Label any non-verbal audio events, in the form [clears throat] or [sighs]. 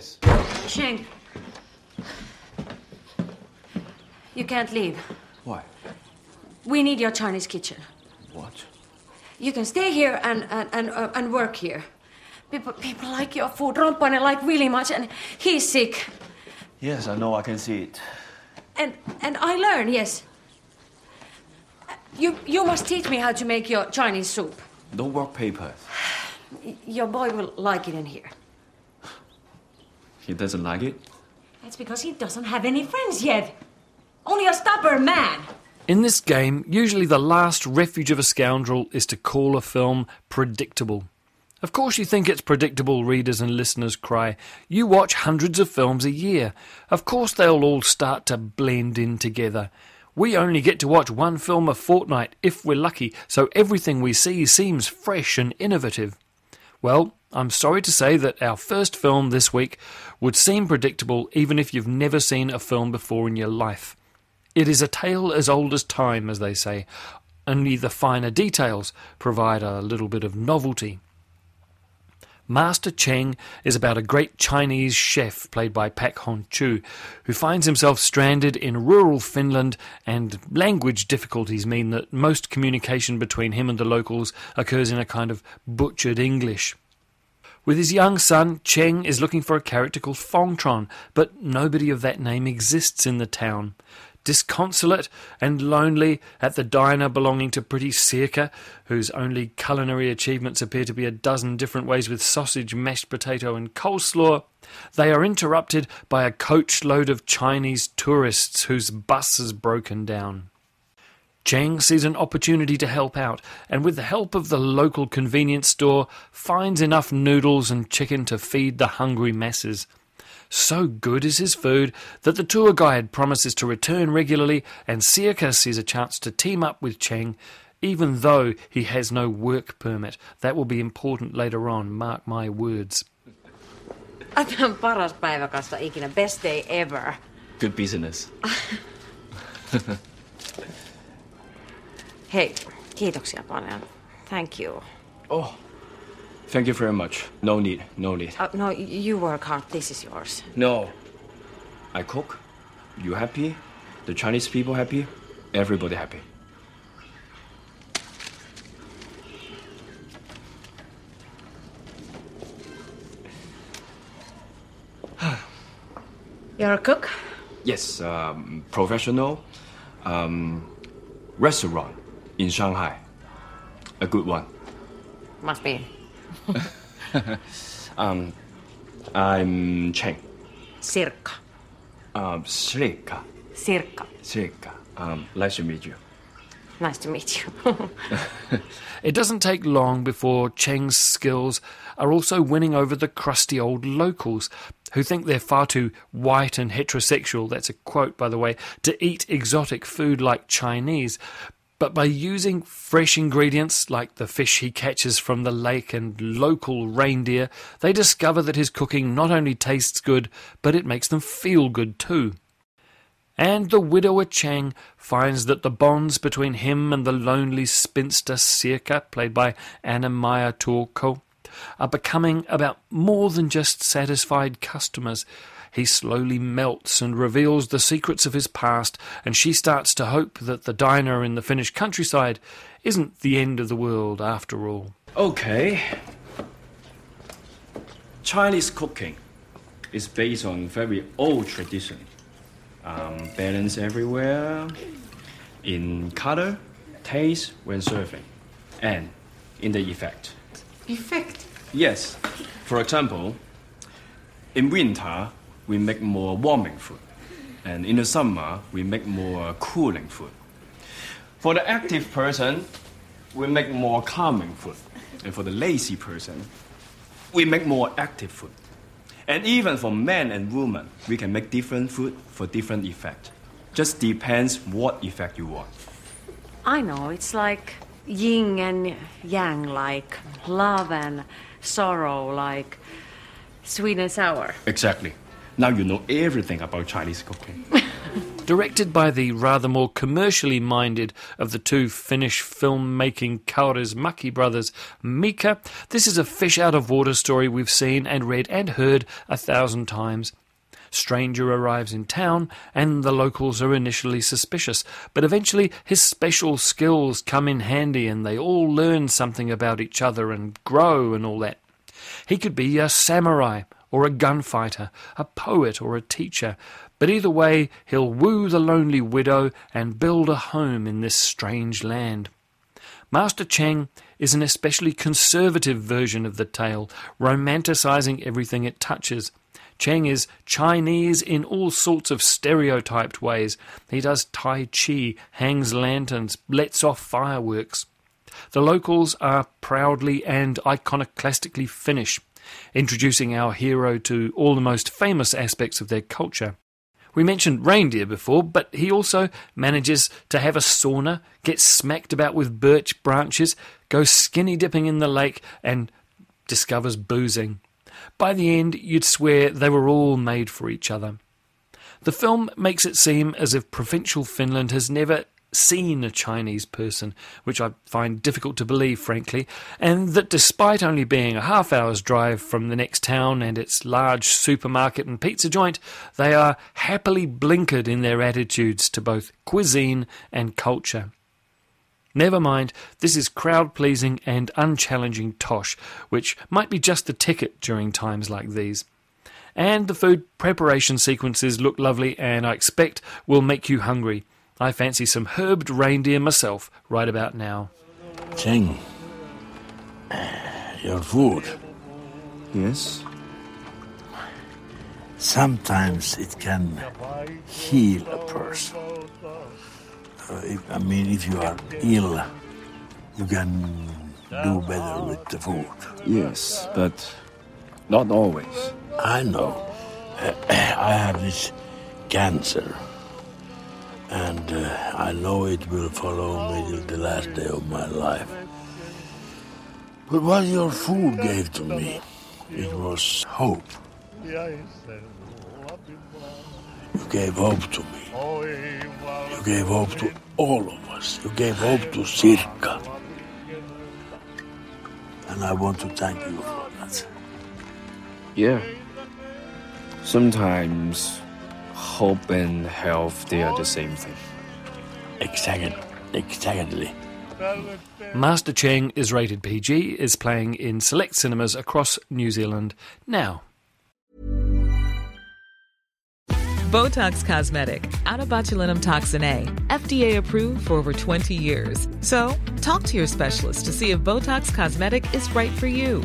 Yes. Cheng. You can't leave. Why? We need your Chinese kitchen. What? You can stay here and and and, uh, and work here. People people like your food. Romppainen like really much, and he's sick. Yes, I know. I can see it. And and I learn. Yes. You you must teach me how to make your Chinese soup. No work papers. [sighs] Your boy will like it in here. He doesn't like it. That's because he doesn't have any friends yet. Only a stubborn man. In this game, usually the last refuge of a scoundrel is to call a film predictable. Of course, you think it's predictable, readers and listeners cry. You watch hundreds of films a year. Of course, they'll all start to blend in together. We only get to watch one film a fortnight if we're lucky, so everything we see seems fresh and innovative. Well, I'm sorry to say that our first film this week would seem predictable even if you've never seen a film before in your life. It is a tale as old as time, as they say, only the finer details provide a little bit of novelty. Master Cheng is about a great Chinese chef played by Pak Hong Chu, who finds himself stranded in rural Finland, and language difficulties mean that most communication between him and the locals occurs in a kind of butchered English. With his young son, Cheng is looking for a character called Fongtron, but nobody of that name exists in the town. Disconsolate and lonely at the diner belonging to pretty Sirkka, whose only culinary achievements appear to be a dozen different ways with sausage, mashed potato, and coleslaw, they are interrupted by a coachload of Chinese tourists whose bus has broken down. Cheng sees an opportunity to help out, and with the help of the local convenience store, finds enough noodles and chicken to feed the hungry masses. So good is his food that the tour guide promises to return regularly, and Sirkka sees a chance to team up with Cheng, even though he has no work permit. That will be important later on, mark my words. [laughs] Tämä on paras päiväkassa ikinä. Best day ever. Good business. [laughs] Hei, kiitoksia paljon. Thank you. Oh, thank you very much. No need. No need. Uh, no, you work hard. This is yours. No. I cook. You happy? The Chinese people happy? Everybody happy. [sighs] You're a cook? Yes, um, professional um, restaurant in Shanghai. A good one. Must be. [laughs] Um, I'm Cheng. Sirkka. Um, Srika. Sirkka. Srika. Um, nice to meet you. Nice to meet you. [laughs] It doesn't take long before Cheng's skills are also winning over the crusty old locals who think they're far too white and heterosexual, that's a quote by the way, to eat exotic food like Chinese. But by using fresh ingredients like the fish he catches from the lake and local reindeer, they discover that his cooking not only tastes good, but it makes them feel good too. And the widower Cheng finds that the bonds between him and the lonely spinster Sirkka, played by Anna Maija Tuokko, are becoming about more than just satisfied customers. He slowly melts and reveals the secrets of his past, and she starts to hope that the diner in the Finnish countryside isn't the end of the world after all. Okay. Chinese cooking is based on very old tradition. Um, balance everywhere in color, taste when serving, and in the effect. Effect. Yes. For example, in winter we make more warming food, and in the summer we make more cooling food. For the active person, we make more calming food, And for the lazy person, we make more active food. And even for men and women, we can make different food for different effect. Just depends what effect you want. I know, it's like yin and yang, like love and sorrow, like sweet and sour. Exactly. Now you know everything about Chinese cooking. [laughs] Directed by the rather more commercially minded of the two Finnish filmmaking Kaurismäki brothers, Mika, this is a fish out of water story we've seen and read and heard a thousand times. Stranger arrives in town, and the locals are initially suspicious, but eventually his special skills come in handy and they all learn something about each other and grow and all that. He could be a samurai or a gunfighter, a poet or a teacher, but either way, he'll woo the lonely widow and build a home in this strange land. Master Cheng is an especially conservative version of the tale, romanticizing everything it touches. Cheng is Chinese in all sorts of stereotyped ways. He does Tai Chi, hangs lanterns, lets off fireworks. The locals are proudly and iconoclastically Finnish, introducing our hero to all the most famous aspects of their culture. We mentioned reindeer before, but he also manages to have a sauna, get smacked about with birch branches, go skinny dipping in the lake, and discovers boozing. By the end, you'd swear they were all made for each other. The film makes it seem as if provincial Finland has never seen a Chinese person, which I find difficult to believe, frankly, and that despite only being a half hour's drive from the next town and its large supermarket and pizza joint, they are happily blinkered in their attitudes to both cuisine and culture. Never mind, this is crowd pleasing and unchallenging tosh, which might be just the ticket during times like these. And the food preparation sequences look lovely and I expect will make you hungry. I fancy some herbed reindeer myself right about now. Cheng, your food. Yes? Sometimes it can heal a person. Uh, if, I mean, if you are ill, you can do better with the food. Yes, but not always. I know. [clears throat] I have this cancer, and uh, I know it will follow me till the last day of my life. But what your food gave to me, it was hope. You gave hope to me. You gave hope to all of us. You gave hope to Sirkka. And I want to thank you for that. Yeah. Sometimes hope and health they are the same thing. Exactly. Exactly. Master Cheng is rated PG, is playing in select cinemas across New Zealand now. Botox Cosmetic, out of botulinum toxin A, FDA approved for over 20 years. So, talk to your specialist to see if Botox Cosmetic is right for you.